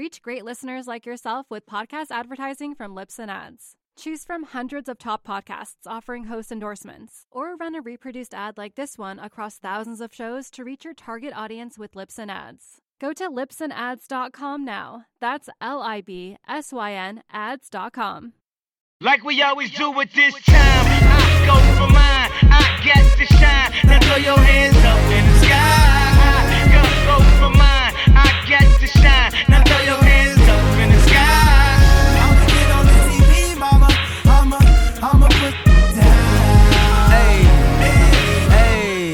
Reach great listeners like yourself with podcast advertising from Libsyn Ads. Choose from hundreds of top podcasts offering host endorsements, or run a reproduced ad like this one across thousands of shows to reach your target audience with Libsyn Ads. Go to libsynads.com now. That's L I B S Y N ads.com. Like we always do with this time, I go for mine. I get to shine. Now throw your hands up in the sky. I go for mine. I get to shine. Now throw your hands up in the sky. I'ma get on the TV, mama. I'ma, I'ma put down. Hey,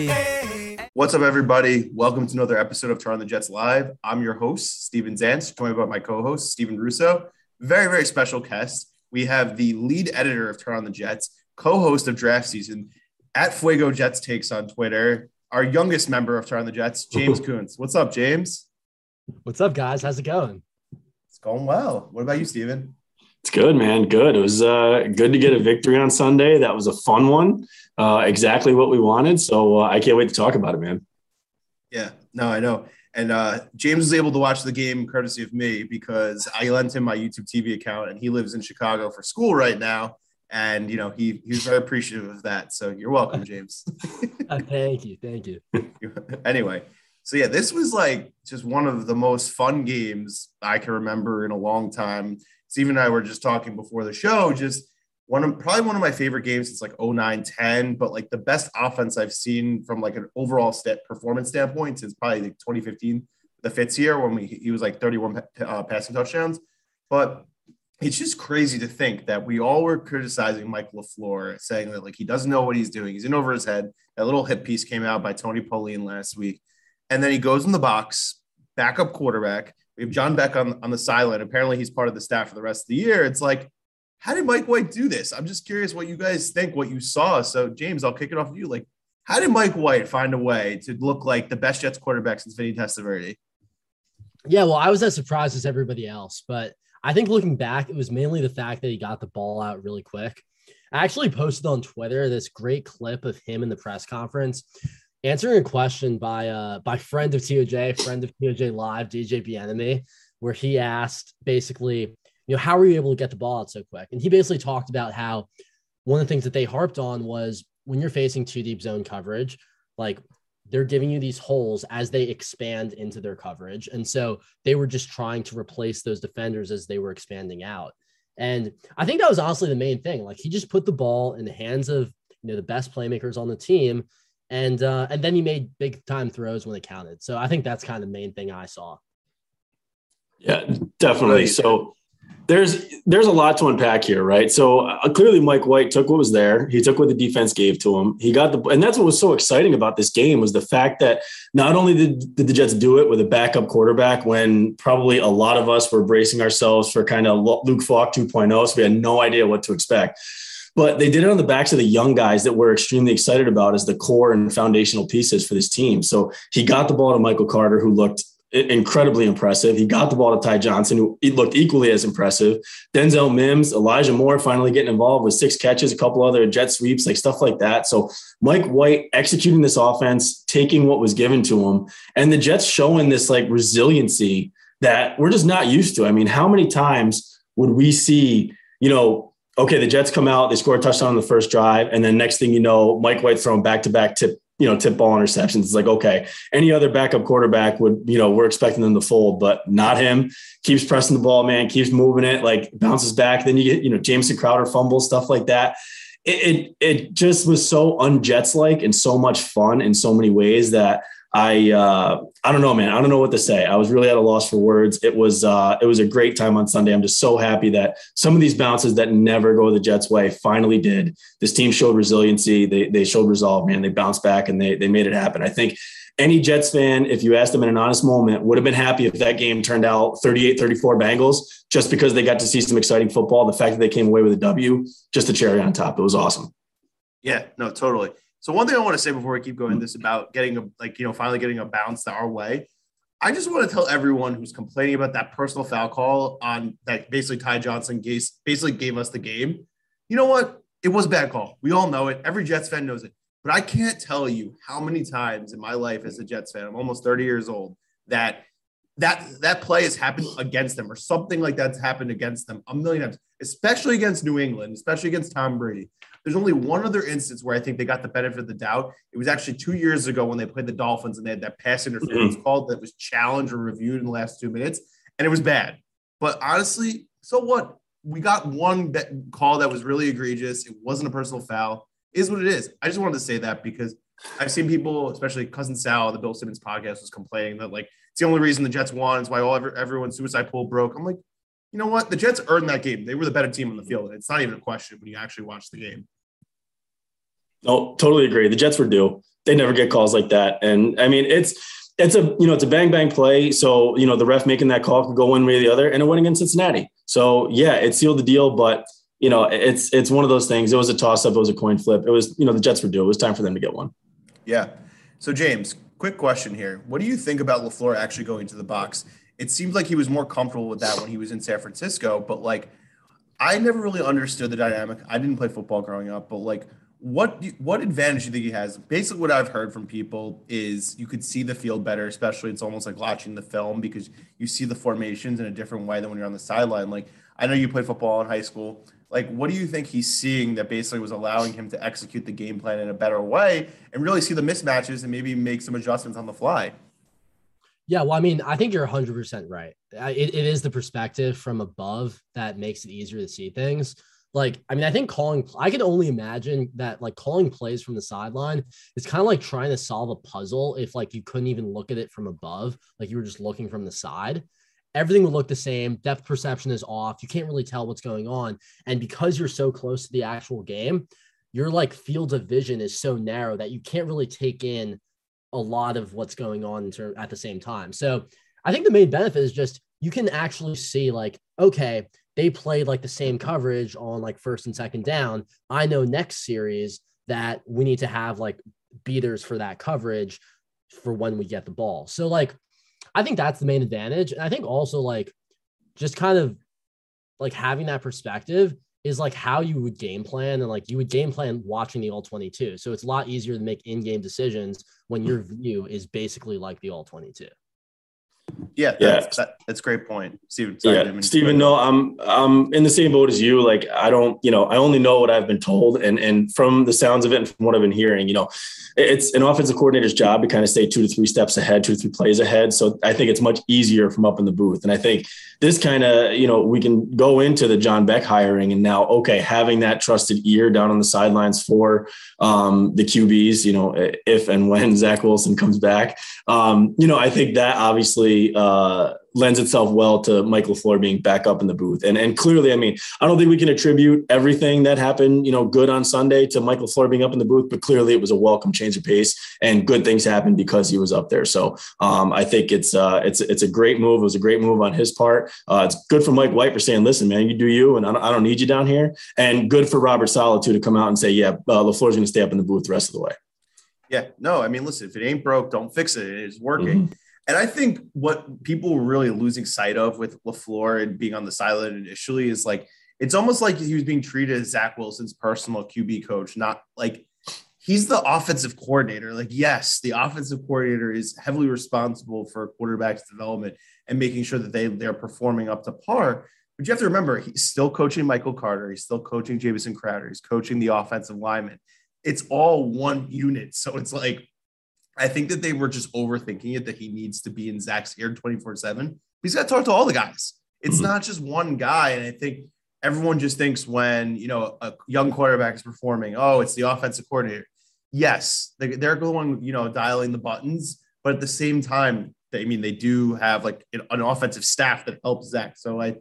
hey. What's up, everybody? Welcome to another episode of Turn on the Jets Live. I'm your host, Steven Zantz, joined by my co-host, Steven Russo. Very, very special guest. We have the lead editor of Turn on the Jets, co-host of Draft Season, at Fuego Jets Takes on Twitter, our youngest member of Turn on the Jets, James Coons. What's up, James? What's up, guys? How's it going? It's going well. What about you, Steven? It's good, man. Good. It was uh, good to get a victory on Sunday. That was a fun one. Uh, exactly what we wanted. So uh, I can't wait to talk about it, man. Yeah, no, I know. And uh, James was able to watch the game courtesy of me because I lent him my YouTube TV account, and he lives in Chicago for school right now. And you know, he he was very appreciative of that. So you're welcome, James. Uh, thank you. Thank you. anyway, so yeah, this was like just one of the most fun games I can remember in a long time. Steve and I were just talking before the show, just one of probably one of my favorite games since like 09 10 but like the best offense i've seen from like an overall stat performance standpoint since probably like 2015 the fitz year when we he was like 31 uh, passing touchdowns. But it's just crazy to think that we all were criticizing mike LaFleur, saying that like he doesn't know what he's doing. He's in over his head. That little hit piece came out by tony pauline last week and then he goes in the box backup quarterback we have john beck on, on the sideline apparently he's part of the staff for the rest of the year it's like how did Mike White do this? I'm just curious what you guys think, what you saw. So, James, I'll kick it off with you. Like, how did Mike White find a way to look like the best Jets quarterback since Vinny Testaverde? Yeah, well, I was as surprised as everybody else, but I think looking back, it was mainly the fact that he got the ball out really quick. I actually posted on Twitter this great clip of him in the press conference answering a question by uh by friend of TOJ, friend of TOJ Live, DJ Bien-Aime, where he asked basically, you know, how were you able to get the ball out so quick? And he basically talked about how one of the things that they harped on was when you're facing two deep zone coverage, like they're giving you these holes as they expand into their coverage. And so they were just trying to replace those defenders as they were expanding out. And I think that was honestly the main thing. Like he just put the ball in the hands of you know the best playmakers on the team, and uh, and then he made big time throws when it counted. So I think that's kind of the main thing I saw. Yeah, definitely. So there's there's a lot to unpack here, right? So uh, clearly, Mike White took what was there. He took what the defense gave to him. He got the, and that's what was so exciting about this game was the fact that not only did, did the Jets do it with a backup quarterback when probably a lot of us were bracing ourselves for kind of Luke Falk 2.0, so we had no idea what to expect. But they did it on the backs of the young guys that we're extremely excited about as the core and foundational pieces for this team. So he got the ball to Michael Carter, who looked incredibly impressive. He got the ball to Ty Johnson, who looked equally as impressive. Denzel Mims, Elijah Moore finally getting involved with six catches, a couple other jet sweeps, like stuff like that. So Mike White executing this offense, taking what was given to him, and the Jets showing this like resiliency that we're just not used to. I mean, how many times would we see, you know, okay, the Jets come out, they score a touchdown on the first drive, and then next thing you know, Mike White throwing back to back tip you know, tip ball interceptions. It's like, okay, any other backup quarterback would, you know, we're expecting them to fold, but not him. Keeps pressing the ball, man, keeps moving it, like bounces back. Then you get, you know, Jamison Crowder fumbles, stuff like that. It, it, it just was so unjets like and so much fun in so many ways that I uh, I don't know, man. I don't know what to say. I was really at a loss for words. It was uh, it was a great time on Sunday. I'm just so happy that some of these bounces that never go the Jets' way finally did. This team showed resiliency. They they showed resolve, man. They bounced back and they they made it happen. I think any Jets fan, if you asked them in an honest moment, would have been happy if that game turned out 38 34 Bengals just because they got to see some exciting football. The fact that they came away with a W, just a cherry on top. It was awesome. Yeah, no, totally. So one thing I want to say before we keep going, this about getting a like you know finally getting a bounce our way. I just want to tell everyone who's complaining about that personal foul call on that basically Ty Johnson gave, basically gave us the game. You know what? It was a bad call. We all know it. Every Jets fan knows it. But I can't tell you how many times in my life as a Jets fan, I'm almost 30 years old, that that that play has happened against them or something like that's happened against them a million times, especially against New England, especially against Tom Brady. There's only one other instance where I think they got the benefit of the doubt. It was actually two years ago when they played the Dolphins and they had that pass interference mm-hmm. called that was challenged or reviewed in the last two minutes, and it was bad. But honestly, so what? We got one call that was really egregious. It wasn't a personal foul. Is what it is. I just wanted to say that because I've seen people, especially cousin Sal, the Bill Simmons podcast, was complaining that like it's the only reason the Jets won. It's why all everyone's suicide pool broke. I'm like, you know what? The Jets earned that game. They were the better team on the field. It's not even a question when you actually watch the game. No, totally agree. The Jets were due. They never get calls like that. And I mean, it's it's a you know it's a bang bang play. So you know the ref making that call could go one way or the other, and it went against Cincinnati. So yeah, it sealed the deal. But you know it's it's one of those things. It was a toss up. It was a coin flip. It was you know the Jets were due. It was time for them to get one. Yeah. So James, quick question here: What do you think about LaFleur actually going to the box? It seems like he was more comfortable with that when he was in San Francisco, but like I never really understood the dynamic. I didn't play football growing up, but like what what advantage do you think he has? Basically, what I've heard from people is you could see the field better, especially it's almost like watching the film because you see the formations in a different way than when you're on the sideline. Like I know you played football in high school. Like, what do you think he's seeing that basically was allowing him to execute the game plan in a better way and really see the mismatches and maybe make some adjustments on the fly? Yeah, well, I mean, I think you're 100% right. It, it is the perspective from above that makes it easier to see things like i mean i think calling i can only imagine that like calling plays from the sideline is kind of like trying to solve a puzzle if like you couldn't even look at it from above like you were just looking from the side. Everything would look the same depth perception is off you can't really tell what's going on. And because you're so close to the actual game your like field of vision is so narrow that you can't really take in a lot of what's going on at the same time. So i think the main benefit is just you can actually see like okay they played like the same coverage on like first and second down. I know next series that we need to have like beaters for that coverage for when we get the ball. So like I think that's the main advantage. And I think also like just kind of like having that perspective is like how you would game plan and like you would game plan watching the all 22. So it's a lot easier to make in-game decisions when your view is basically like the all 22. Yeah, that's, yeah, that, that's a great point, Steven. Sorry, yeah, Steven. No, I'm I'm in the same boat as you. Like, I don't, you know, I only know what I've been told, and and from the sounds of it, and from what I've been hearing, you know, it's an offensive coordinator's job to kind of stay two to three steps ahead, two to three plays ahead. So I think it's much easier from up in the booth, and I think this kind of, you know, we can go into the John Beck hiring, and now, okay, having that trusted ear down on the sidelines for um, the QBs, you know, if and when Zach Wilson comes back, um, you know, I think that obviously uh, lends itself well to Michael LaFleur being back up in the booth. And and clearly, I mean, I don't think we can attribute everything that happened, you know, good on Sunday to Michael LaFleur being up in the booth, but clearly it was a welcome change of pace and good things happened because he was up there. So um, I think it's uh, it's it's a great move. It was a great move on his part. Uh, it's good for Mike White for saying, "Listen, man, you do you, and I don't, I don't need you down here." And good for Robert Saleh too to come out and say, "Yeah, uh, LaFleur's going to stay up in the booth the rest of the way." Yeah, no, I mean, listen, if it ain't broke, don't fix it. It is working. Mm-hmm. And I think what people were really losing sight of with LaFleur and being on the sideline initially is like it's almost like he was being treated as Zach Wilson's personal QB coach, not like he's the offensive coordinator. Like, yes, the offensive coordinator is heavily responsible for quarterback's development and making sure that they they're performing up to par. But you have to remember, he's still coaching Michael Carter. He's still coaching Jamison Crowder. He's coaching the offensive lineman. It's all one unit. So it's like I think that they were just overthinking it that he needs to be in Zach's ear 24 7. He's got to talk to all the guys. It's mm-hmm. not just one guy. And I think everyone just thinks when, you know, a young quarterback is performing, oh, it's the offensive coordinator. Yes, they're going, you know, dialing the buttons. But at the same time, I mean, they do have like an offensive staff that helps Zach. So I,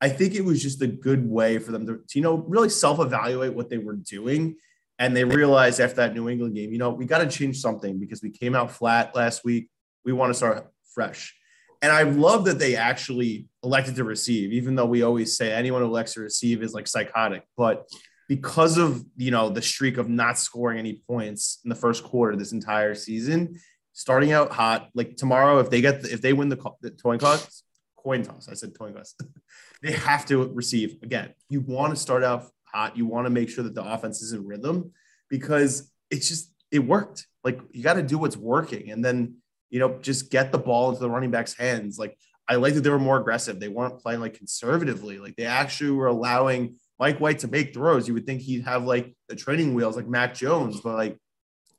I think it was just a good way for them to, to you know, really self evaluate what they were doing And they realized after that New England game, you know, we got to change something because we came out flat last week. We want to start fresh. And I love that they actually elected to receive, even though we always say anyone who elects to receive is like psychotic. But because of you know the streak of not scoring any points in the first quarter this entire season, starting out hot, like tomorrow, if they get the, if they win the, the coin toss, coin toss, I said coin toss, they have to receive again. You want to start out hot. You want to make sure that the offense is in rhythm because it's just it worked. Like you got to do what's working, and then you know, just get the ball into the running back's hands. Like I like that they were more aggressive. They weren't playing like conservatively. Like they actually were allowing Mike White to make throws. You would think he'd have like the training wheels like Mac Jones, but like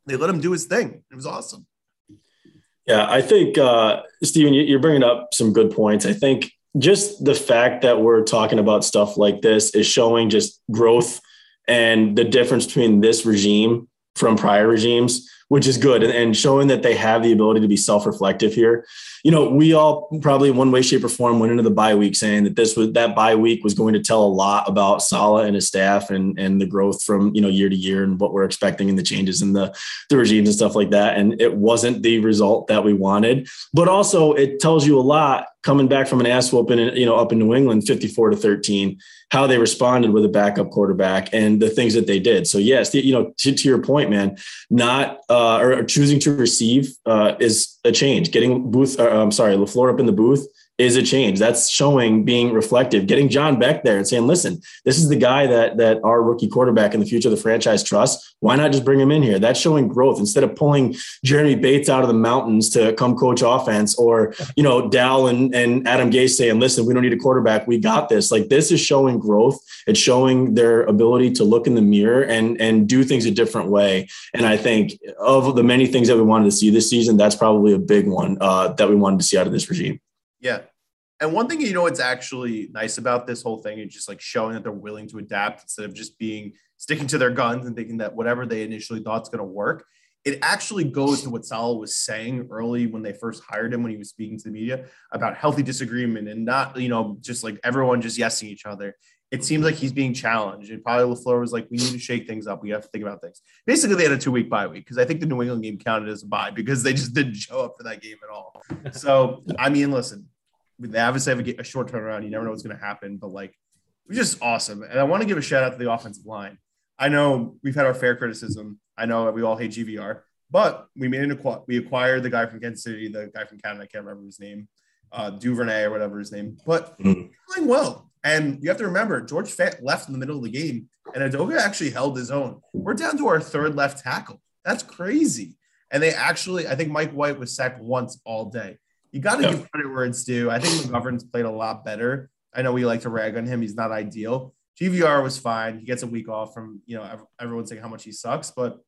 they let him do his thing. It was awesome. Yeah, I think uh, Steven, you're bringing up some good points. I think just the fact that we're talking about stuff like this is showing just growth and the difference between this regime from prior regimes which is good and, showing that they have the ability to be self-reflective here. You know, we all probably one way, shape, or form went into the bye week saying that this was that bye week was going to tell a lot about Saleh and his staff and and the growth from you know year to year and what we're expecting and the changes in the the regimes and stuff like that. And it wasn't the result that we wanted, but also it tells you a lot coming back from an ass whooping, you know, up in New England, 54 to 13, how they responded with a backup quarterback and the things that they did. So yes, you know, to, to your point, man, not uh, or choosing to receive uh, is a change. Getting Booth, uh, I'm sorry, LaFleur up in the booth is a change. That's showing being reflective, getting John Beck there and saying, listen, this is the guy that that our rookie quarterback in the future of the franchise trusts. Why not just bring him in here? That's showing growth instead of pulling Jeremy Bates out of the mountains to come coach offense or, you know, Dal and, and Adam Gase saying, listen, we don't need a quarterback. We got this. Like this is showing growth. It's showing their ability to look in the mirror and and do things a different way. And I think of the many things that we wanted to see this season, that's probably a big one uh, that we wanted to see out of this regime. Yeah. And one thing you know what's actually nice about this whole thing is just like showing that they're willing to adapt instead of just being sticking to their guns and thinking that whatever they initially thought is going to work. It actually goes to what Saleh was saying early when they first hired him when he was speaking to the media about healthy disagreement and not, you know, just like everyone just yesing each other. It seems like he's being challenged. And probably LaFleur was like, we need to shake things up. We have to think about things. Basically, they had a two week bye week because I think the New England game counted as a bye because they just didn't show up for that game at all. So, I mean, listen, they obviously have a, a short turnaround. You never know what's going to happen, but like it was just awesome. And I want to give a shout out to the offensive line. I know we've had our fair criticism. I know we all hate GVR, but we made an acqu- we acquired the guy from Kansas City, the guy from Canada. I can't remember his name, uh, Duvernay or whatever his name, but Mhm. playing well. And you have to remember, George Fant left in the middle of the game, and Edoga actually held his own. We're down to our third left tackle. That's crazy. And they actually, I think Mike White was sacked once all day. You got to Yeah. give credit where it's due. I think McGovern's played a lot better. I know we like to rag on him. He's not ideal. GVR was fine. He gets a week off from, you know, ev- everyone saying how much he sucks, but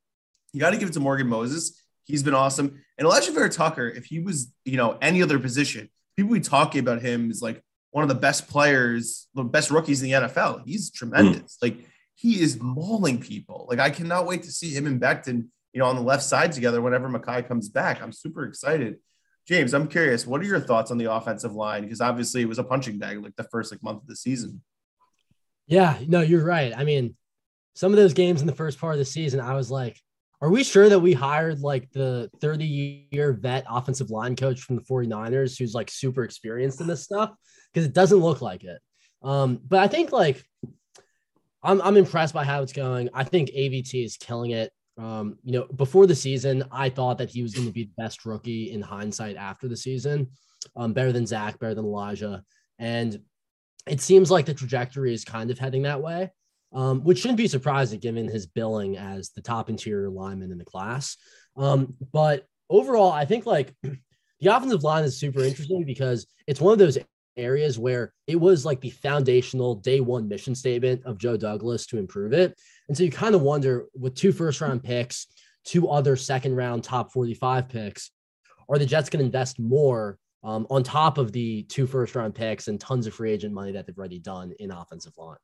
you got to give it to Morgan Moses. He's been awesome. And Alijah Vera Tucker, if he was, you know, any other position, people be talking about him is like one of the best players, the best rookies in the NFL. He's tremendous. Mm. Like he is mauling people. Like I cannot wait to see him and Becton, you know, on the left side together whenever Mekhi comes back. I'm super excited. James, I'm curious, what are your thoughts on the offensive line? Because obviously it was a punching bag like the first like month of the season. Yeah, no, you're right. I mean, some of those games in the first part of the season, I was like, are we sure that we hired like the 30 year vet offensive line coach from the 49ers who's like super experienced in this stuff? Because it doesn't look like it. Um, but I think like I'm, I'm impressed by how it's going. I think AVT is killing it. Um, you know, before the season, I thought that he was going to be the best rookie in hindsight after the season, um, better than Zach, better than Elijah. And it seems like the trajectory is kind of heading that way, um, which shouldn't be surprising given his billing as the top interior lineman in the class. Um, but overall, I think like the offensive line is super interesting because it's one of those areas where it was like the foundational day one mission statement of Joe Douglas to improve it. And so you kind of wonder with two first round picks, two other second round top 45 picks, are the Jets going to invest more um, on top of the two first round picks and tons of free agent money that they've already done in offensive line?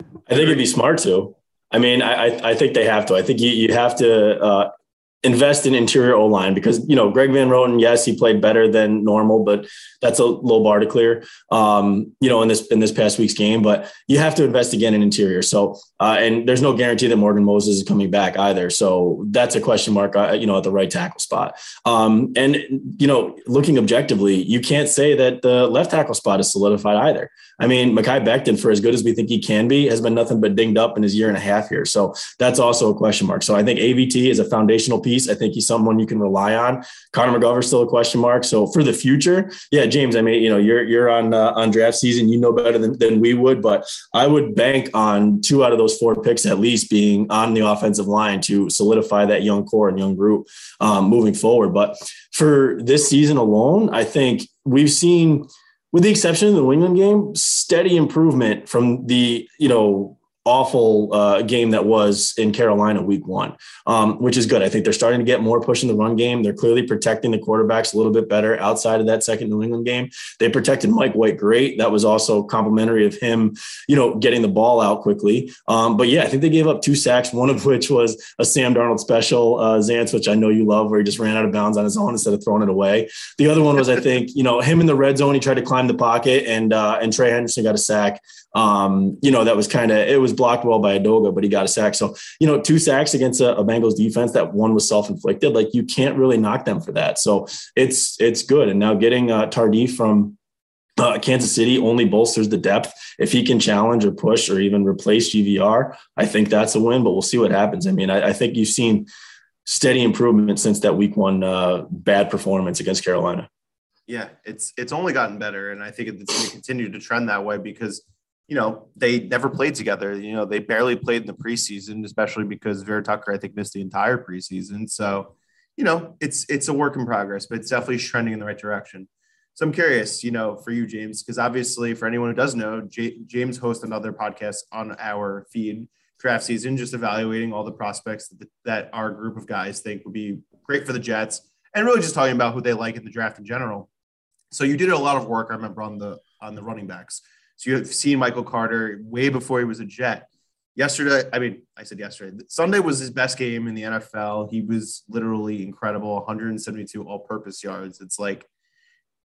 I think it'd be smart to. I mean, I I- think they have to. I think you you have to uh, invest in interior O line because you know Greg Van Roten, yes, he played better than normal, but that's a low bar to clear. Um, you know, in this in this past week's game, but you have to invest again in interior. So, uh, and there's no guarantee that Morgan Moses is coming back either. So that's a question mark. Uh, you know, at the right tackle spot. Um, and you know, looking objectively, you can't say that the left tackle spot is solidified either. I mean, Mekhi Becton, for as good as we think he can be, has been nothing but dinged up in his year and a half here. So that's also a question mark. So I think AVT is a foundational piece. I think he's someone you can rely on. Connor McGovern's still a question mark. So for the future, yeah, James, I mean, you know, you're you're on uh, on draft season. You know better than, than we would, but I would bank on two out of those four picks at least being on the offensive line to solidify that young core and young group um, moving forward. But for this season alone, I think we've seen with the exception of the New England game, steady improvement from the, you know, awful uh, game that was in Carolina week one, um, which is good. I think they're starting to get more push in the run game. They're clearly protecting the quarterbacks a little bit better outside of that second New England game. They protected Mike White great. That was also complimentary of him, you know, getting the ball out quickly. Um, but yeah, I think they gave up two sacks, one of which was a Sam Darnold special, uh, Zance, which I know you love, where he just ran out of bounds on his own instead of throwing it away. The other one was, I think, you know, him in the red zone. He tried to climb the pocket, and uh, and Trey Hendrickson got a sack. Um, you know, that was kind of it was blocked well by Edoga, but he got a sack. So, you know, two sacks against a, a Bengals defense that one was self-inflicted. Like you can't really knock them for that. So it's it's good. And now getting uh, Tardif from uh, Kansas City only bolsters the depth. If he can challenge or push or even replace GVR, I think that's a win. But we'll see what happens. I mean, I, I think you've seen steady improvement since that Week One uh, bad performance against Carolina. Yeah, it's it's only gotten better, and I think it's going to continue to trend that way because you know, they never played together. You know, they barely played in the preseason, especially because Vera Tucker, I think, missed the entire preseason. So, you know, it's it's a work in progress, but it's definitely trending in the right direction. So I'm curious, you know, for you, James, because obviously, for anyone who does know, J- James hosts another podcast on our feed, draft season, just evaluating all the prospects that, that our group of guys think would be great for the Jets, and really just talking about who they like in the draft in general. So you did a lot of work, I remember, on the on the running backs. So you have seen Michael Carter way before he was a Jet. Yesterday, I mean, I said yesterday, Sunday was his best game in the NFL. He was literally incredible 172 all purpose yards. It's like,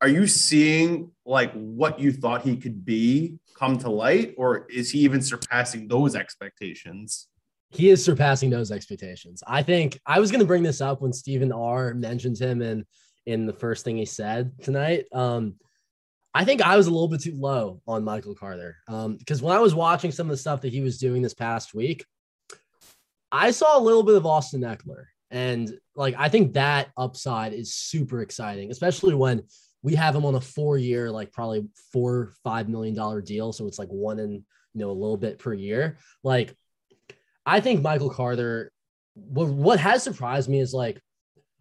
are you seeing like what you thought he could be come to light, or is he even surpassing those expectations? He is surpassing those expectations. I think I was going to bring this up when Stephen R mentioned him in in the first thing he said tonight. Um, I think I was a little bit too low on Michael Carter because um, when I was watching some of the stuff that he was doing this past week, I saw a little bit of Austin Ekeler, And like, I think that upside is super exciting, especially when we have him on a four year, like probably four, $5 million deal. So it's like one and you know, a little bit per year. Like, I think Michael Carter, what, what has surprised me is like,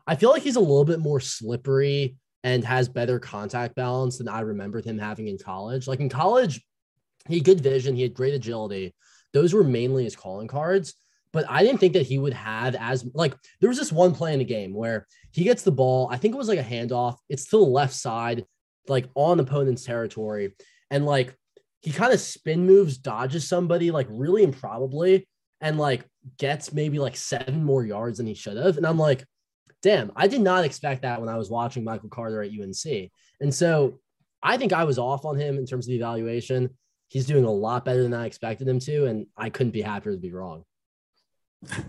I feel like he's a little bit more slippery and has better contact balance than I remembered him having in college. Like in college, he had good vision, he had great agility. Those were mainly his calling cards. But I didn't think that he would have as like there was this one play in the game where he gets the ball. I think it was like a handoff. It's to the left side, like on opponent's territory. And like he kind of spin moves, dodges somebody like really improbably, and like gets maybe like seven more yards than he should have. And I'm like, damn, I did not expect that when I was watching Michael Carter at UNC. And so I think I was off on him in terms of the evaluation. He's doing a lot better than I expected him to, and I couldn't be happier to be wrong.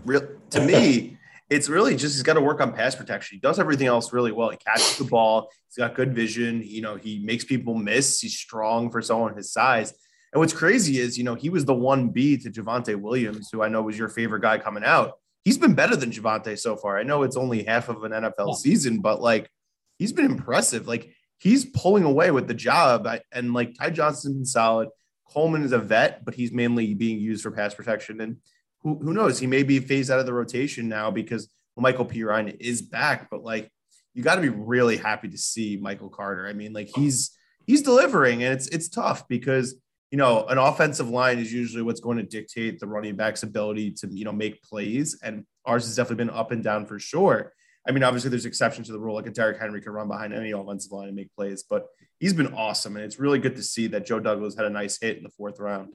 Real to me, it's really just he's got to work on pass protection. He does everything else really well. He catches the ball. He's got good vision. You know, he makes people miss. He's strong for someone his size. And what's crazy is, you know, he was the one B to Javonte Williams, who I know was your favorite guy coming out he's been better than Javonte so far. I know it's only half of an NFL yeah. season, but like he's been impressive. Like he's pulling away with the job. And like Ty Johnson's been solid. Coleman is a vet, but he's mainly being used for pass protection. And who, who knows? He may be phased out of the rotation now because La'Mical Perine is back. But like you got to be really happy to see Michael Carter. I mean, like he's he's delivering, and it's it's tough because you know, an offensive line is usually what's going to dictate the running back's ability to, you know, make plays. And ours has definitely been up and down for sure. I mean, obviously there's exceptions to the rule. Like a Derrick Henry can run behind any offensive line and make plays, but he's been awesome. And it's really good to see that Joe Douglas had a nice hit in the fourth round.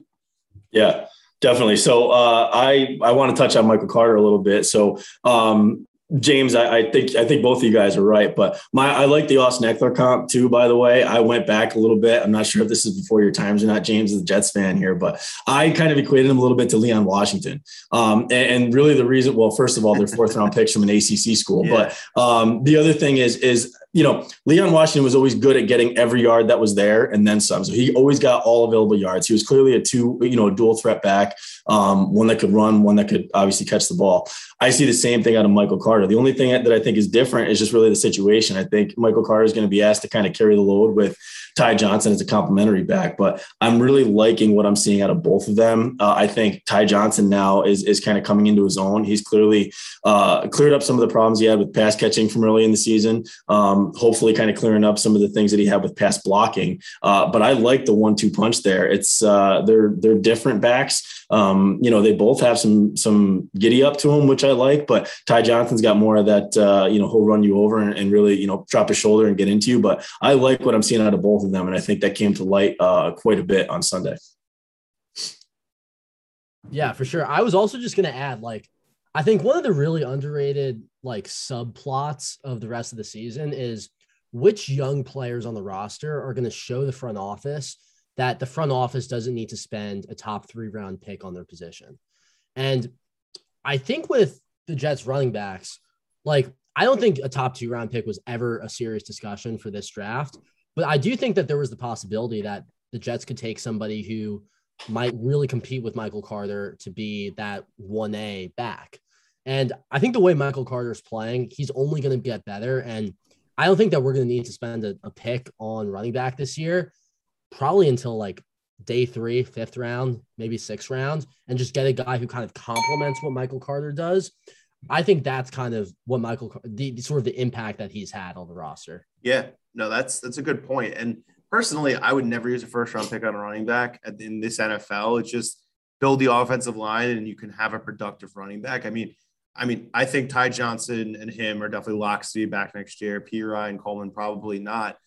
Yeah, definitely. So uh, I I want to touch on Michael Carter a little bit. So um, James, I, I, think I think both of you guys are right, but my I like the Austin Ekeler comp too. By the way, I went back a little bit. I'm not sure if this is before your times or not. James is a Jets fan here, but I kind of equated him a little bit to Leon Washington. Um, and, and, really, the reason, well, first of all, they're fourth round picks from an ACC school, yeah. but um, the other thing is is you know, Leon Washington was always good at getting every yard that was there and then some. So he always got all available yards. He was clearly a two, you know, a dual threat back, um, one that could run, one that could obviously catch the ball. I see the same thing out of Michael Carter. The only thing that I think is different is just really the situation. I think Michael Carter is going to be asked to kind of carry the load with Ty Johnson as a complimentary back, but I'm really liking what I'm seeing out of both of them. Uh, I think Ty Johnson now is is kind of coming into his own. He's clearly uh, cleared up some of the problems he had with pass catching from early in the season. Um, hopefully, kind of clearing up some of the things that he had with pass blocking. Uh, but I like the one-two punch there. It's uh, they're they're different backs. Um, you know, they both have some some giddy up to them, which I like. But Ty Johnson's got more of that. Uh, you know, he'll run you over and, and, really you know drop his shoulder and get into you. But I like what I'm seeing out of both of them, and I think that came to light uh, quite a bit on Sunday. Yeah, for sure. I was also just going to add, like, I think one of the really underrated like subplots of the rest of the season is which young players on the roster are going to show the front office that the front office doesn't need to spend a top three round pick on their position. And I think with the Jets running backs, like, I don't think a top two round pick was ever a serious discussion for this draft. But I do think that there was the possibility that the Jets could take somebody who might really compete with Michael Carter to be that 1A back. And I think the way Michael Carter is playing, he's only going to get better. And I don't think that we're going to need to spend a, a, pick on running back this year, probably until like day three, fifth round, maybe sixth round, and just get a guy who kind of complements what Michael Carter does. I think that's kind of what Michael, the, the sort of the impact that he's had on the roster. Yeah, no, that's that's a good point. And personally, I would never use a first round pick on a running back in this NFL. It's just build the offensive line and you can have a productive running back. I mean, I mean, I think Ty Johnson and him are definitely locks to be back next year. Perine Coleman probably not.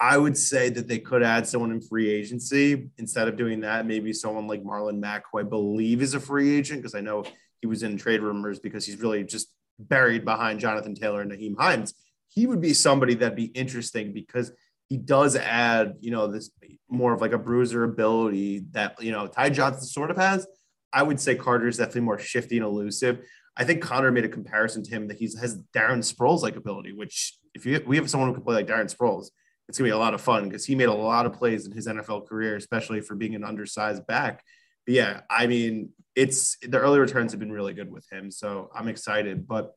I would say that they could add someone in free agency instead of doing that. Maybe someone like Marlon Mack, who I believe is a free agent because I know he was in trade rumors because he's really just buried behind Jonathan Taylor and Nyheim Hines he would be somebody that'd be interesting because he does add, you know, this more of like a bruiser ability that, you know, Ty Johnson sort of has. I would say Carter is definitely more shifty and elusive. I think Connor made a comparison to him that he has Darren Sproles like ability, which if you, we have someone who can play like Darren Sproles, it's gonna be a lot of fun because he made a lot of plays in his NFL career, especially for being an undersized back. But yeah, I mean, it's the early returns have been really good with him, so I'm excited. But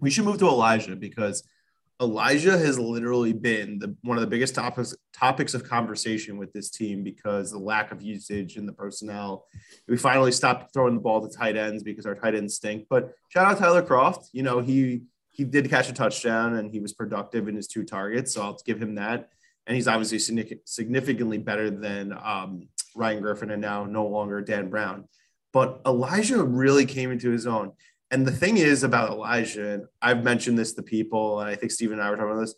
we should move to Elijah because Elijah has literally been the, one of the biggest topics topics of conversation with this team because the lack of usage in the personnel. We finally stopped throwing the ball to tight ends because our tight ends stink. But shout out Tyler Kroft. You know he he did catch a touchdown and he was productive in his two targets, so I'll give him that. And he's obviously significantly better than um, Ryan Griffin and now no longer Dan Brown. But Elijah really came into his own. And the thing is about Elijah, and I've mentioned this to people, and I think Stephen and I were talking about this.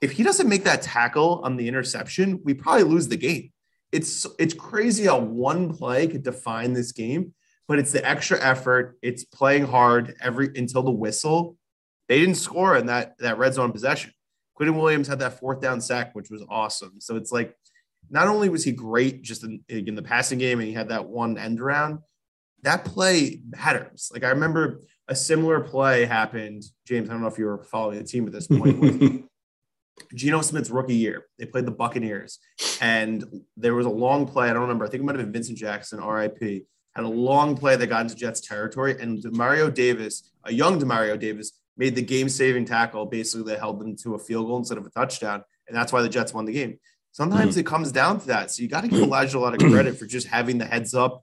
If he doesn't make that tackle on the interception, we probably lose the game. It's it's crazy how one play could define this game, but it's the extra effort. It's playing hard every until the whistle. They didn't score in that that red zone possession. Quinnen Williams had that fourth down sack, which was awesome. So it's like not only was he great just in, in the passing game and he had that one end around, that play matters. Like I remember a similar play happened, James. I don't know if you were following the team at this point. Geno Smith's rookie year, they played the Buccaneers, and there was a long play. I don't remember. I think it might have been Vincent Jackson, RIP, had a long play that got into Jets territory, and Demario Davis, a young Demario Davis, made the game-saving tackle. Basically, that held them to a field goal instead of a touchdown, and that's why the Jets won the game. Sometimes mm-hmm. it comes down to that. So you got to give Elijah a lot of credit for just having the heads up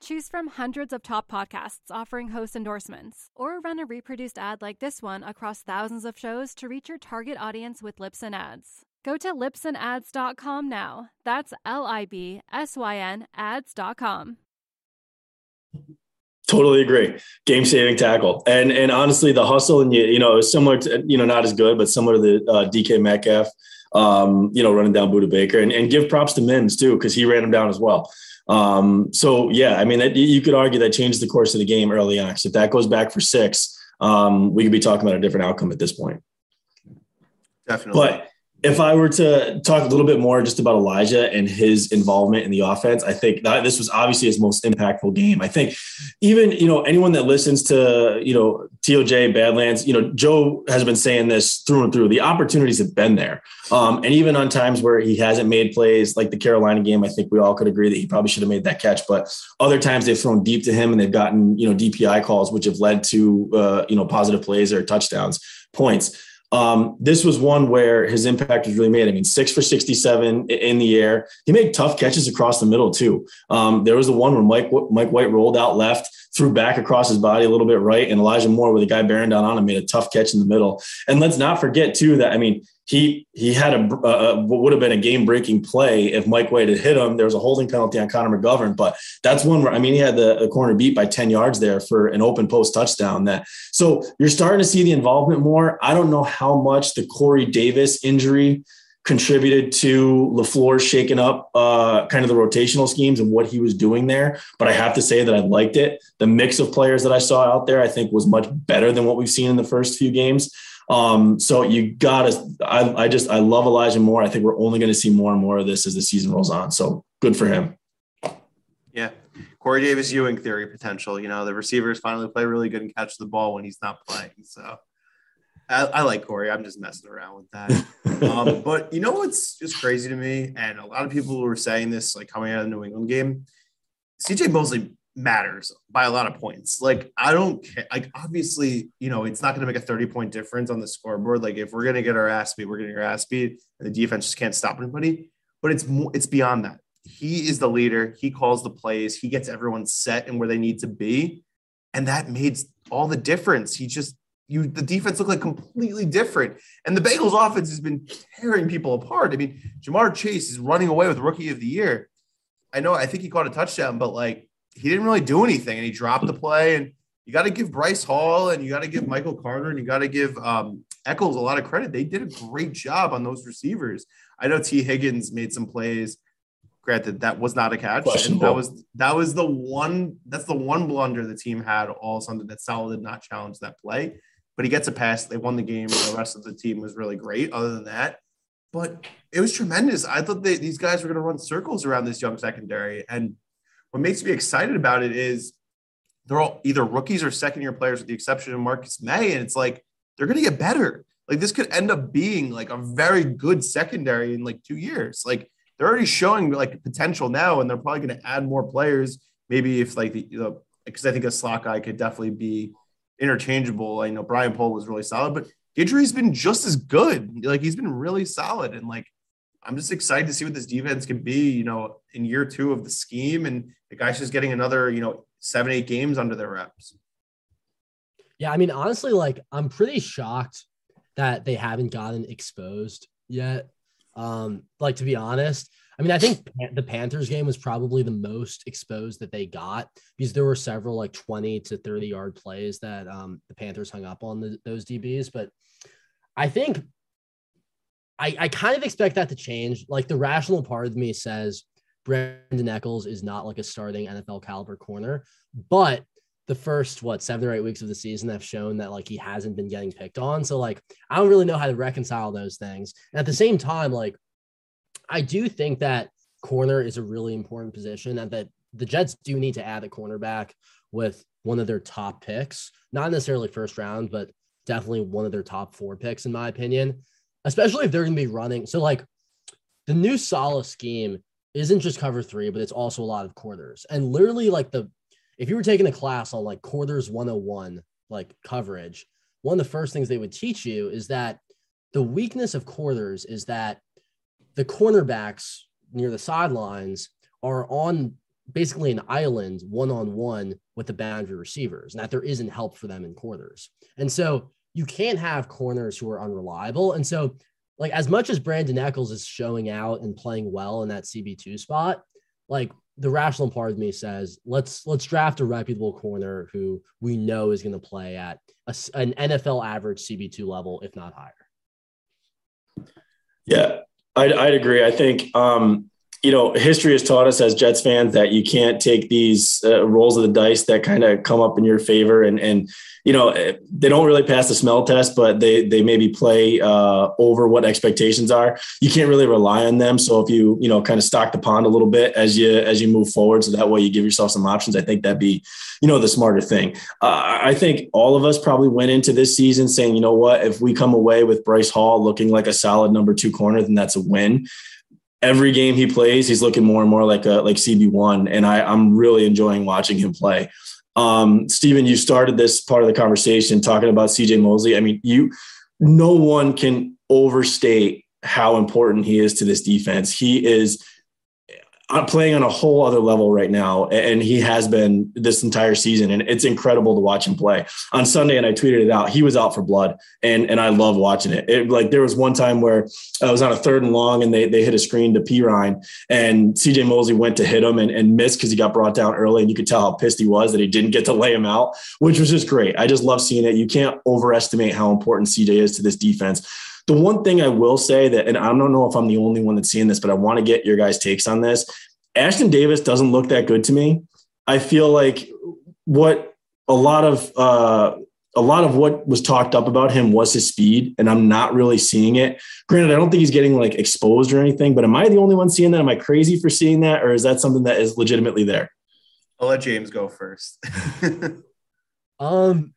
Choose from hundreds of top podcasts offering host endorsements, or run a reproduced ad like this one across thousands of shows to reach your target audience with Libsyn Ads. Go to libsynads.com now. That's L I B S Y N ads.com. Totally agree. Game saving tackle, and and honestly, the hustle and you you know similar to you know not as good, but similar to the uh, DK Metcalf, um, you know running down Budda Baker, and, and give props to Mims too because he ran him down as well. Um, so yeah, I mean, that, you could argue that changed the course of the game early on. So if that goes back for six, um, we could be talking about a different outcome at this point. Definitely. But if I were to talk a little bit more just about Elijah and his involvement in the offense, I think this was obviously his most impactful game. I think even, you know, anyone that listens to, you know, TOJ Badlands, you know, Joe has been saying this through and through. The opportunities have been there. Um, and even on times where he hasn't made plays like the Carolina game, I think we all could agree that he probably should have made that catch. But other times they've thrown deep to him and they've gotten, you know, DPI calls, which have led to, uh, you know, positive plays or touchdowns, points. Um, this was one where his impact was really made. I mean, six for 67 in the air. He made tough catches across the middle, too. Um, there was the one where Mike, Mike White rolled out left, threw back across his body a little bit right, and Elijah Moore, with a guy bearing down on him, made a tough catch in the middle. And let's not forget, too, that I mean, he he had a, what would have been a game breaking play if Mike White had hit him. There was a holding penalty on Connor McGovern, but that's one where I mean he had the, the, corner beat by ten yards there for an open post touchdown. That so you're starting to see the involvement more. I don't know how much the Corey Davis injury contributed to LaFleur shaking up uh, kind of the rotational schemes and what he was doing there. But I have to say that I liked it. The mix of players that I saw out there, I think, was much better than what we've seen in the first few games. Um, so you gotta, I, I just, I love Elijah Moore. I think we're only going to see more and more of this as the season rolls on. So good for him. Yeah. Corey Davis Ewing theory potential. You know, the receivers finally play really good and catch the ball when he's not playing. So I, I like Corey. I'm just messing around with that. um, but you know what's just crazy to me? And a lot of people were saying this like coming out of the New England game. CJ Mosley matters by a lot of points. Like I don't care. Like obviously, you know, it's not going to make a 30 point difference on the scoreboard. Like if we're going to get our ass beat, we're getting our ass beat, and the defense just can't stop anybody. But it's more, it's beyond that. He is the leader. He calls the plays. He gets everyone set and where they need to be, and that made all the difference. He just you the defense looked like completely different, and the Bengals offense has been tearing people apart. I mean, Ja'Marr Chase is running away with Rookie of the Year. I know. I think he caught a touchdown, but like he didn't really do anything and he dropped the play. And you got to give Bryce Hall and you got to give Michael Carter and you got to give um, Echols a lot of credit. They did a great job on those receivers. I know Tee Higgins made some plays. Granted, that was not a catch. And that was that was the one. That's the one blunder the team had all Sunday that Saleh did not challenge that play. But he gets a pass. They won the game. And the rest of the team was really great. Other than that, but it was tremendous. I thought these guys were going to run circles around this young secondary, and what makes me excited about it is they're all either rookies or second year players, with the exception of Marcus Maye. And it's like they're going to get better. Like this could end up being like a very good secondary in like two years. Like they're already showing like potential now, and they're probably going to add more players. Maybe if like the, because I think a slot guy could definitely be interchangeable. I know Brian Poole was really solid, but Guidry's been just as good. Like he's been really solid, and like I'm just excited to see what this defense can be, you know, in year two of the scheme. And the guy's just getting another, you know, seven, eight games under their reps. Yeah. I mean, honestly, like I'm pretty shocked that they haven't gotten exposed yet. Um, like to be honest, I mean, I think the Panthers game was probably the most exposed that they got because there were several like 20 to 30 yard plays that um, the Panthers hung up on the, those DBs. But I think I, I kind of expect that to change. Like the rational part of me says Brandon Echols is not like a starting NFL caliber corner, but the first what seven or eight weeks of the season have shown that like he hasn't been getting picked on. So like I don't really know how to reconcile those things. And at the same time, like I do think that corner is a really important position and that the Jets do need to add a cornerback with one of their top picks, not necessarily first round, but definitely one of their top four picks, in my opinion, especially if they're going to be running. So, like, the new Saleh scheme isn't just cover three, but it's also a lot of quarters. And literally, like, the if you were taking a class on like quarters 101, like coverage, one of the first things they would teach you is that the weakness of quarters is that the cornerbacks near the sidelines are on basically an island one on one with the boundary receivers, and that there isn't help for them in quarters. And so you can't have corners who are unreliable. And so, like, as much as Brandon Echols is showing out and playing well in that CB2 spot, like the rational part of me says let's let's draft a reputable corner who we know is going to play at a, an NFL average CB2 level, if not higher. Yeah, I'd, I'd agree. I think um, you know, history has taught us as Jets fans that you can't take these uh, rolls of the dice that kind of come up in your favor, and and you know eh, they don't really pass the smell test, but they they maybe play uh, over what expectations are. You can't really rely on them. So if you you know kind of stock the pond a little bit as you as you move forward, so that way you give yourself some options. I think that'd be you know the smarter thing. Uh, I think all of us probably went into this season saying, you know what, if we come away with Bryce Hall looking like a solid number two corner, then that's a win every game he plays, he's looking more and more like a like CB one, and I, I'm really enjoying watching him play. Um, Stephen, you started this part of the conversation talking about CJ Mosley. I mean, you, no one can overstate how important he is to this defense. He is I'm playing on a whole other level right now, and he has been this entire season, and it's incredible to watch him play. On Sunday, and I tweeted it out. He was out for blood, and and I love watching it. it like there was one time where uh, I was on a third and long, and they they hit a screen to Perine, and CJ Mosley went to hit him and, and missed because he got brought down early, and you could tell how pissed he was that he didn't get to lay him out, which was just great. I just love seeing it. You can't overestimate how important CJ is to this defense. The one thing I will say that, and I don't know if I'm the only one that's seeing this, but I want to get your guys' takes on this. Ashton Davis doesn't look that good to me. I feel like what a lot of uh, a lot of what was talked up about him was his speed, and I'm not really seeing it. Granted, I don't think he's getting like exposed or anything, but am I the only one seeing that? Am I crazy for seeing that, or is that something that is legitimately there? I'll let James go first. um,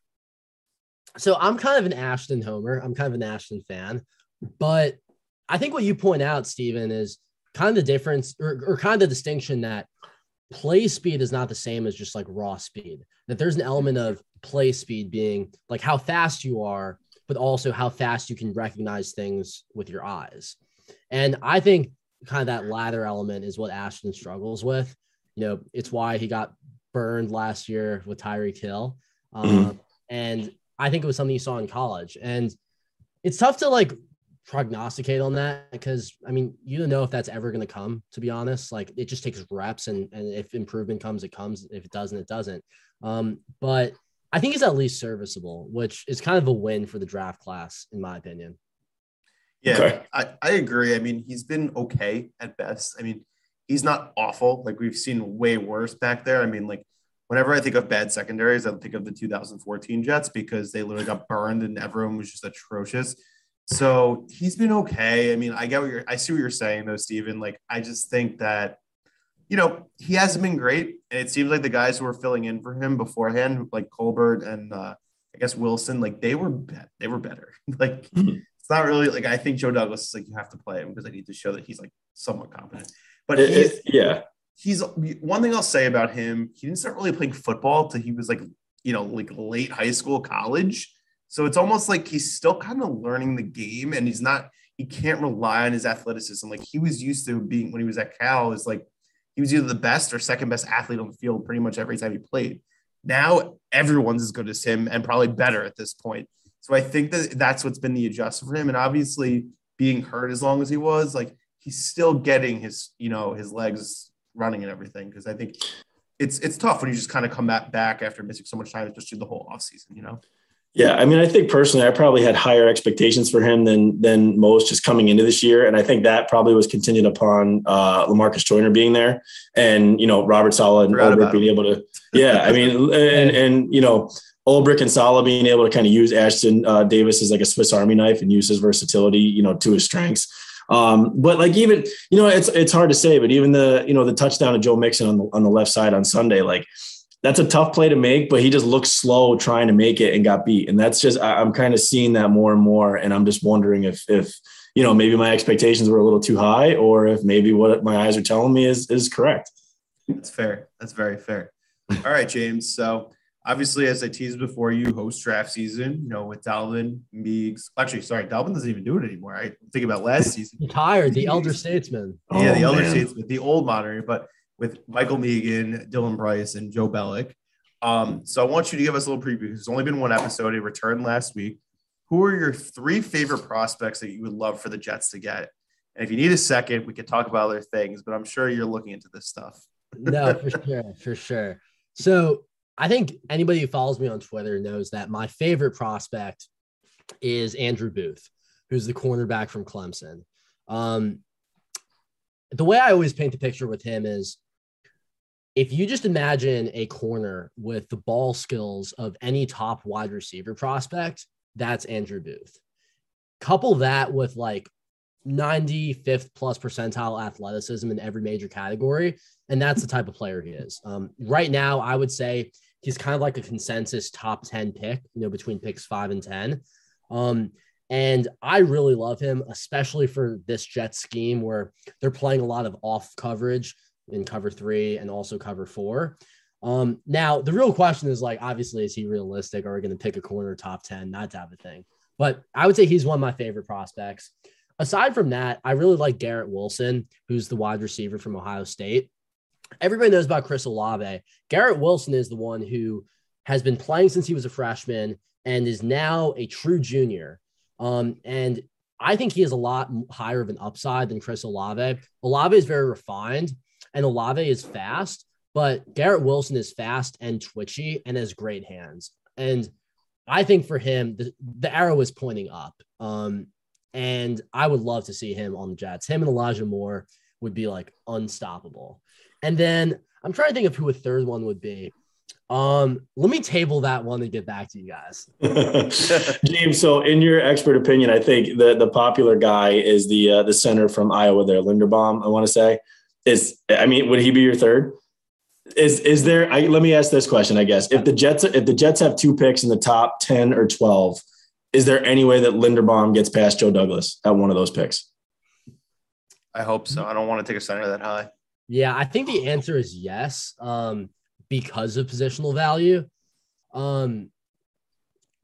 so I'm kind of an Ashton homer. I'm kind of an Ashton fan, but I think what you point out, Stephen, is kind of the difference or, or kind of the distinction that play speed is not the same as just like raw speed. That there's an element of play speed being like how fast you are, but also how fast you can recognize things with your eyes. And I think kind of that latter element is what Ashton struggles with. You know, it's why he got burned last year with Tyreek Hill. Um, mm-hmm. And I think it was something you saw in college. And it's tough to like prognosticate on that because I mean, you don't know if that's ever going to come, to be honest. Like it just takes reps, and, and if improvement comes, it comes. If it doesn't, it doesn't. Um, but I think he's at least serviceable, which is kind of a win for the draft class, in my opinion. Yeah, okay. I, I agree. I mean, he's been okay at best. I mean, he's not awful. Like we've seen way worse back there. I mean, like whenever I think of bad secondaries, I think of the 2014 Jets because they literally got burned and everyone was just atrocious. So he's been okay. I mean, I get what you're, I see what you're saying though, Steven. Like, I just think that, you know, he hasn't been great. And it seems like the guys who were filling in for him beforehand, like Colbert and uh, I guess Wilson, like they were, be- they were better. like, mm-hmm. it's not really like, I think Joe Douglas is like, you have to play him because I need to show that he's like somewhat competent. But it, it, yeah, he's one thing I'll say about him. He didn't start really playing football till he was like, you know, like late high school, college. So it's almost like he's still kind of learning the game, and he's not. He can't rely on his athleticism like he was used to being when he was at Cal. Is like he was either the best or second best athlete on the field pretty much every time he played. Now everyone's as good as him and probably better at this point. So I think that that's what's been the adjustment for him. And obviously being hurt as long as he was, like he's still getting his, you know, his legs running and everything because I think it's it's tough when you just kind of come back back after missing so much time, especially the whole offseason, you know. Yeah, I mean, I think personally, I probably had higher expectations for him than than most just coming into this year, and I think that probably was contingent upon uh, Lamarcus Joyner being there, and you know Robert Saleh and about being able to. Yeah, I mean, and and you know Ulbrich and Saleh being able to kind of use Ashton uh, Davis as like a Swiss Army knife and use his versatility, you know, to his strengths. Um, but like even you know, it's it's hard to say, but even the you know the touchdown of Joe Mixon on the on the left side on Sunday, like that's a tough play to make, but he just looked slow trying to make it and got beat. And that's just I, I'm kind of seeing that more and more, and I'm just wondering if if you know maybe my expectations were a little too high, or if maybe what my eyes are telling me is is correct. That's fair. That's very fair. All right, James. So obviously, as I teased before, you host draft season, you know, with Dalvin, Meeks. Actually, sorry, Dalvin doesn't even do it anymore. I think about last season. Retired, the elder statesman. yeah, the Oh, elder man. statesman, the old moderator, but with Michael Megan, Dylan Bryce, and Joe Bellick. Um, so I want you to give us a little preview. There's only been one episode. It returned last week. Who are your three favorite prospects that you would love for the Jets to get? And if you need a second, we could talk about other things, but I'm sure you're looking into this stuff. no, for sure, for sure. So I think anybody who follows me on Twitter knows that my favorite prospect is Andrew Booth, who's the cornerback from Clemson. Um, the way I always paint the picture with him is if you just imagine a corner with the ball skills of any top wide receiver prospect, that's Andrew Booth. Couple that with like 95th plus percentile athleticism in every major category, and that's the type of player he is. Um, right now, I would say he's kind of like a consensus top 10 pick, you know, between picks five and 10. Um, and I really love him, especially for this Jet scheme where they're playing a lot of off coverage in cover three and also cover four. Um, now, the real question is like, obviously, is he realistic? Are we going to pick a corner top 10, that type of thing? But I would say he's one of my favorite prospects. Aside from that, I really like Garrett Wilson, who's the wide receiver from Ohio State. Everybody knows about Chris Olave. Garrett Wilson is the one who has been playing since he was a freshman and is now a true junior. Um, and I think he has a lot higher of an upside than Chris Olave. Olave is very refined and Olave is fast, but Garrett Wilson is fast and twitchy and has great hands. And I think for him, the, the arrow is pointing up. Um, and I would love to see him on the Jets. Him and Elijah Moore would be like unstoppable. And then I'm trying to think of who a third one would be. Um, let me table that one and get back to you guys. James, so in your expert opinion, I think the the popular guy is the uh, the center from Iowa there, Linderbaum. I want to say is I mean, would he be your third? Is is there? I, let me ask this question. I guess if the Jets if the Jets have two picks in the top ten or twelve, is there any way that Linderbaum gets past Joe Douglas at one of those picks? I hope so. I don't want to take a center that high. Yeah, I think the answer is yes, um, because of positional value. Um,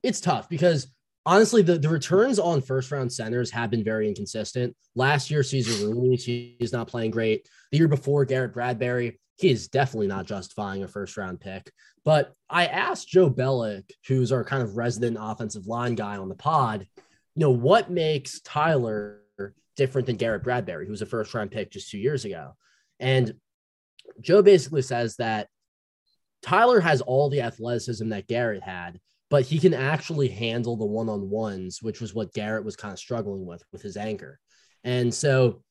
it's tough because honestly, the, the returns on first round centers have been very inconsistent. Last year, Cesar Ruiz, he is not playing great. The year before, Garrett Bradbury, he is definitely not justifying a first round pick. But I asked Joe Bellick, who's our kind of resident offensive line guy on the pod, you know, what makes Tyler different than Garrett Bradbury, who was a first round pick just two years ago? And Joe basically says that Tyler has all the athleticism that Garrett had, but he can actually handle the one on ones, which was what Garrett was kind of struggling with with his anchor. And so,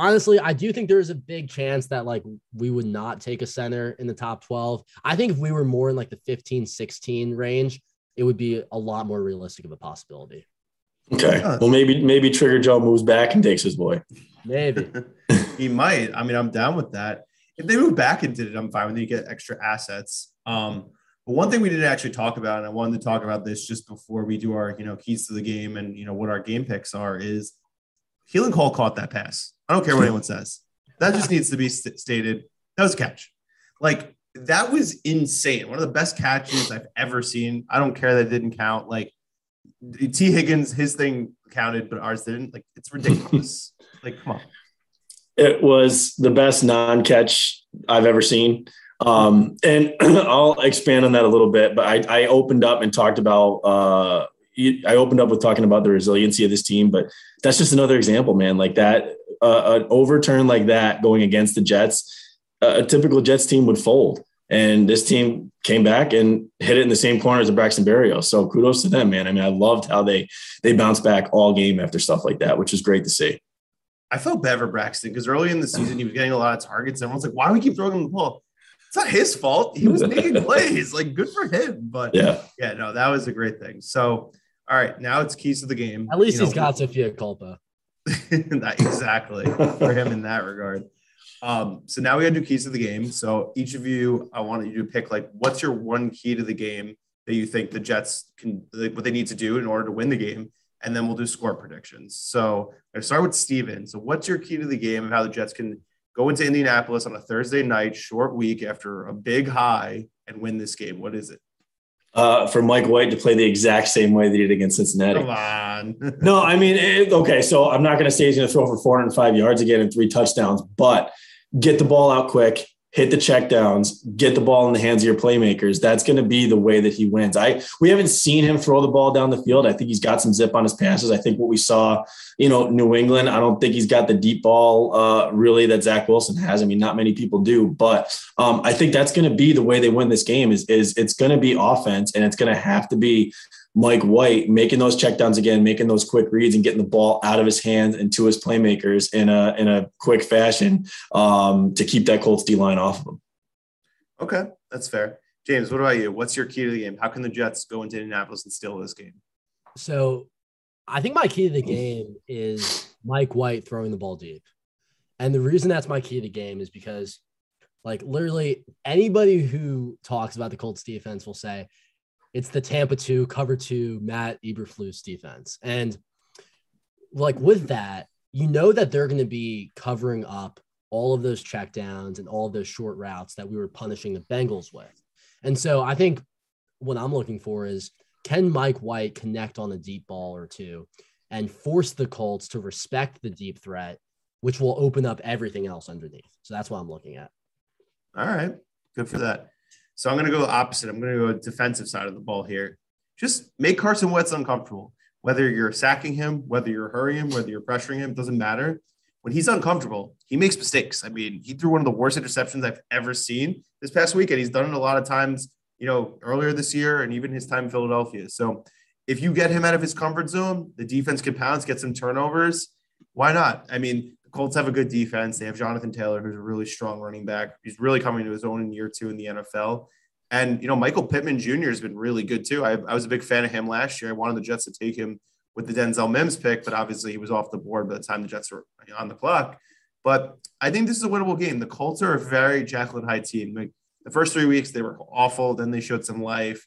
honestly, I do think there's a big chance that like we would not take a center in the top 12. I think if we were more in like the 15, 16 range, it would be a lot more realistic of a possibility. Okay. Well, maybe maybe Trigger Joe moves back and takes his boy. Maybe. he might. I mean, I'm down with that. If they move back and did it, I'm fine with it. You get extra assets. Um, but one thing we didn't actually talk about, and I wanted to talk about this just before we do our, you know, keys to the game and you know what our game picks are, is Keelan Cole caught that pass. I don't care what anyone says. That just needs to be st- stated. That was a catch. Like that was insane. One of the best catches I've ever seen. I don't care that it didn't count. Like T. Higgins, his thing counted, but ours didn't. Like it's ridiculous. like, come on. It was the best non-catch I've ever seen. Um, and I'll expand on that a little bit, but I, I opened up and talked about, uh, I opened up with talking about the resiliency of this team, but that's just another example, man. Like that, uh, an overturn like that going against the Jets, uh, a typical Jets team would fold. And this team came back and hit it in the same corner as the Braxton Berrios. So kudos to them, man. I mean, I loved how they they bounced back all game after stuff like that, which is great to see. I felt bad for Braxton because early in the season he was getting a lot of targets. Everyone's like, "Why do we keep throwing him the ball?" It's not his fault. He was making plays. Like, good for him. But Yeah. yeah, no, that was a great thing. So, all right, now it's keys to the game. At least You he's know, got Sophia Culpa. exactly for him in that regard. Um, so now we gotta do keys to the game. So each of you, I want you to pick like what's your one key to the game that you think the Jets can like, what they need to do in order to win the game, and then we'll do score predictions. So I start with Steven. So what's your key to the game of how the Jets can go into Indianapolis on a Thursday night, short week after a big high and win this game? What is it? Uh, for Mike White to play the exact same way they did against Cincinnati. Come on. No, I mean, it, okay. So I'm not going to say he's going to throw for 405 yards again and three touchdowns, but get the ball out quick, hit the check downs, get the ball in the hands of your playmakers. That's going to be the way that he wins. I we haven't seen him throw the ball down the field. I think he's got some zip on his passes. I think what we saw, you know, New England. I don't think he's got the deep ball uh, really that Zach Wilson has. I mean, not many people do, but um, I think that's going to be the way they win this game. Is is it's going to be offense, and it's going to have to be Mike White making those checkdowns again, making those quick reads and getting the ball out of his hands and to his playmakers in a in a quick fashion um, to keep that Colts D line off of him. Okay, that's fair. James, what about you? What's your key to the game? How can the Jets go into Indianapolis and steal this game? So I think my key to the game is Mike White throwing the ball deep. And the reason that's my key to the game is because, like, literally anybody who talks about the Colts defense will say it's the Tampa 2, cover two, Matt Eberflus defense. And, like, with that, you know that they're going to be covering up all of those checkdowns and all those short routes that we were punishing the Bengals with. And so I think what I'm looking for is can Mike White connect on a deep ball or two and force the Colts to respect the deep threat, which will open up everything else underneath. So that's what I'm looking at. All right, good for that. So I'm going to go opposite. I'm going to go defensive side of the ball here. Just make Carson Wentz uncomfortable. Whether you're sacking him, whether you're hurrying him, whether you're pressuring him, doesn't matter. When he's uncomfortable, he makes mistakes. I mean, he threw one of the worst interceptions I've ever seen this past week, and he's done it a lot of times, you know, earlier this year and even his time in Philadelphia. So if you get him out of his comfort zone, the defense can pounce, get some turnovers. Why not? I mean, Colts have a good defense. They have Jonathan Taylor, who's a really strong running back. He's really coming to his own in year two in the NFL. And, you know, Michael Pittman Jr. has been really good too. I, I was a big fan of him last year. I wanted the Jets to take him with the Denzel Mims pick, but obviously he was off the board by the time the Jets were on the clock. But I think this is a winnable game. The Colts are a very Jekyll and Hyde team. Like the first three weeks, they were awful. Then they showed some life.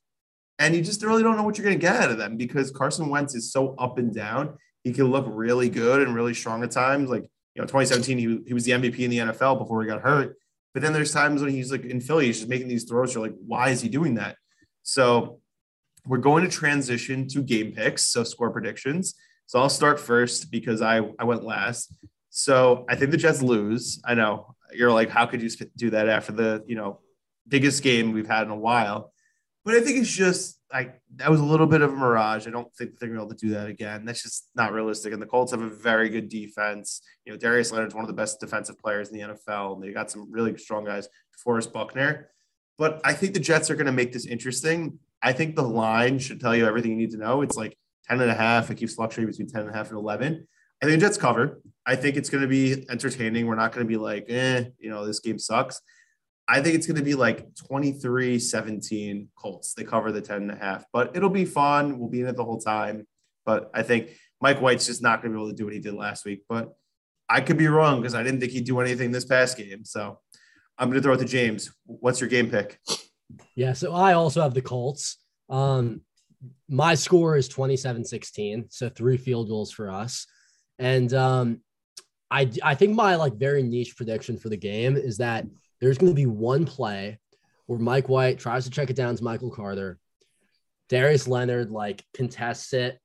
And you just really don't know what you're going to get out of them because Carson Wentz is so up and down. He can look really good and really strong at times. Like, you know, 2017, he, he was the MVP in the NFL before he got hurt. But then there's times when he's like in Philly, he's just making these throws. You're like, why is he doing that? So we're going to transition to game picks. So score predictions. So I'll start first because I, I went last. So I think the Jets lose. I know you're like, how could you do that after the, you know, biggest game we've had in a while? But I think it's just like that was a little bit of a mirage. I don't think they're going to be able to do that again. That's just not realistic. And the Colts have a very good defense. You know, Darius Leonard's one of the best defensive players in the NFL. And They got some really strong guys, Forrest Buckner. But I think the Jets are going to make this interesting. I think the line should tell you everything you need to know. It's like 10 and a half. It keeps fluctuating between 10 and a half and 11. I think the Jets cover. I think it's going to be entertaining. We're not going to be like, eh, you know, this game sucks. I think it's going to be like 23 17 Colts. They cover the 10 and a half, but it'll be fun. We'll be in it the whole time. But I think Mike White's just not going to be able to do what he did last week. But I could be wrong because I didn't think he'd do anything this past game. So I'm going to throw it to James. What's your game pick? Yeah. So I also have the Colts. Um, my score is 27 16. So three field goals for us. And um, I, I think my like very niche prediction for the game is that there's going to be one play where Mike White tries to check it down to Michael Carter. Darius Leonard like contests it.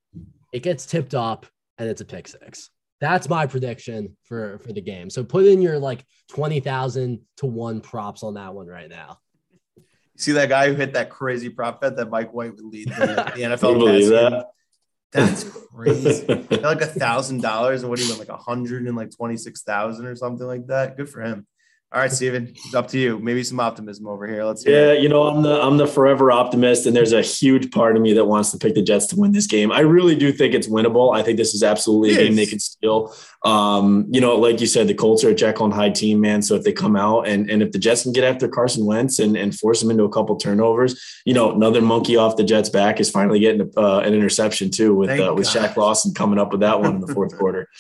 It gets tipped up and it's a pick six. That's my prediction for for the game. So put in your like 20,000 to 1 props on that one right now. See that guy who hit that crazy prop bet that Mike White would lead the, the NFL. believe that? That's crazy. Got like a thousand dollars and what do you win? Like a hundred and like twenty six thousand or something like that. Good for him. All right, Steven, it's up to you. Maybe some optimism over here. Let's Yeah, hear it. Yeah, you know, I'm the I'm the forever optimist, and there's a huge part of me that wants to pick the Jets to win this game. I really do think it's winnable. I think this is absolutely a It game they can steal. Um, you know, like you said, the Colts are a Jekyll and Hyde team, man. So if they come out and and if the Jets can get after Carson Wentz and, and force him into a couple turnovers, you know, another monkey off the Jets' back is finally getting uh, an interception too with uh, with. Shaq Lawson coming up with that one in the fourth quarter.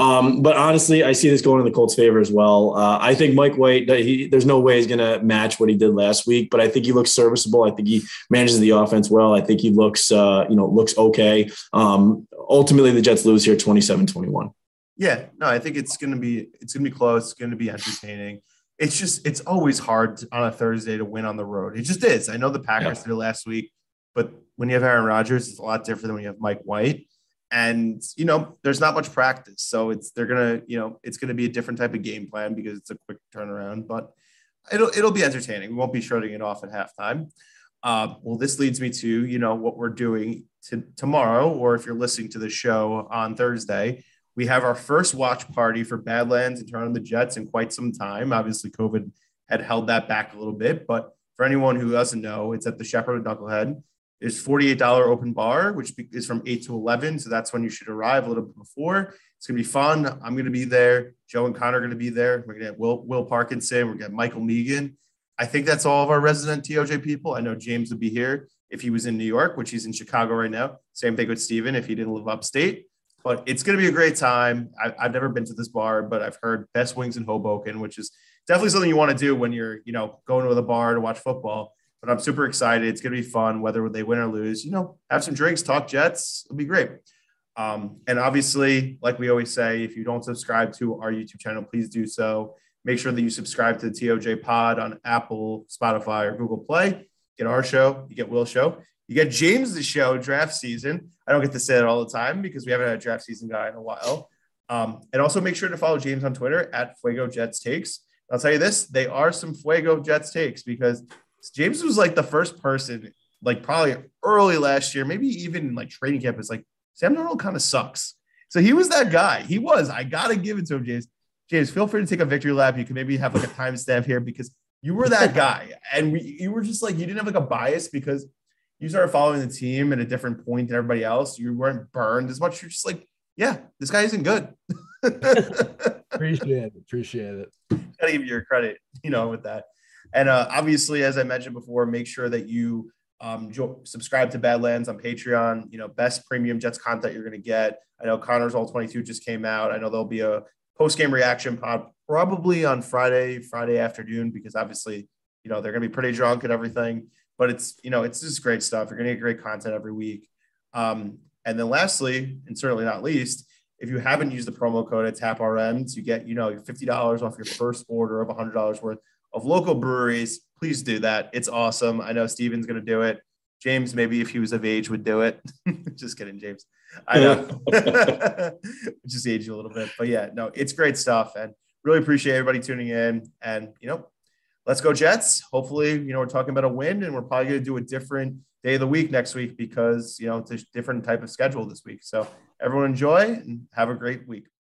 Um, but honestly, I see this going in the Colts' favor as well. Uh, I think Mike White, he, there's no way he's going to match what he did last week, but I think he looks serviceable. I think he manages the offense well. I think he looks, uh, you know, looks okay. Um, ultimately, the Jets lose here 27 21. Yeah, no, I think it's gonna be it's gonna be close. It's gonna be entertaining. It's just it's always hard to- on a Thursday to win on the road. It just is. I know the Packers Yeah. did it last week, but when you have Aaron Rodgers, it's a lot different than when you have Mike White. And you know, there's not much practice, so it's they're gonna you know it's gonna be a different type of game plan because it's a quick turnaround. But it'll it'll be entertaining. We won't be shutting it off at halftime. Uh, well, this leads me to you know what we're doing to, tomorrow, or if you're listening to the show on Thursday, we have our first watch party for Badlands and Turn on the Jets in quite some time. Obviously, COVID had held that back a little bit, but for anyone who doesn't know, it's at the Shepherd of Knucklehead. There's $48 open bar, which is from 8 to 11. So that's when you should arrive a little bit before. It's going to be fun. I'm going to be there. Joe and Connor are going to be there. We're going to get Will, Will Parkinson. We're going to get Michael Megan. I think that's all of our resident TOJ people. I know James would be here if he was in New York, which he's in Chicago right now. Same thing with Steven if he didn't live upstate. But it's going to be a great time. I, I've never been to this bar, but I've heard best wings in Hoboken, which is definitely something you want to do when you're, you know, going to the bar to watch football. But I'm super excited. It's going to be fun, whether they win or lose. You know, have some drinks, talk Jets. It'll be great. Um, and obviously, like we always say, if you don't subscribe to our YouTube channel, please do so. Make sure that you subscribe to the TOJ Pod on Apple, Spotify, or Google Play. Get our show, you get Will's show, you get James' show, draft season. I don't get to say it all the time because we haven't had a draft season guy in a while. Um, and also make sure to follow James on Twitter at Fuego Jets Takes. I'll tell you this: they are some Fuego Jets takes because James was like the first person, like probably early last year, maybe even in like training camp, is like Sam Darnold kind of sucks. So he was that guy. He was. I gotta give it to him, James. James, feel free to take a victory lap. You can maybe have like a timestamp here because you were that guy, and we, you were just like you didn't have like a bias because you started following the team at a different point than everybody else. You weren't burned as much. You're just like, yeah, this guy isn't good. Appreciate it. Appreciate it. gotta give you your credit, you know, with that. And uh, obviously, as I mentioned before, make sure that you um, jo- subscribe to Badlands on Patreon. You know, best premium Jets content you're going to get. I know Connor's All 22 just came out. I know there'll be a post game reaction pod probably on Friday, Friday afternoon, because obviously, you know, they're going to be pretty drunk and everything. But it's, you know, it's just great stuff. You're going to get great content every week. Um, and then lastly, and certainly not least, if you haven't used the promo code at TAPRM to get, you know, $50 off your first order of $100 worth of local breweries, please do that. It's awesome. I know Steven's going to do it. James, maybe if he was of age, would do it. Just kidding, James. I know. Just age you a little bit. But yeah, no, it's great stuff. And really appreciate everybody tuning in. And, you know, let's go Jets. Hopefully, you know, we're talking about a win and we're probably going to do a different day of the week next week because, you know, it's a different type of schedule this week. So everyone enjoy and have a great week.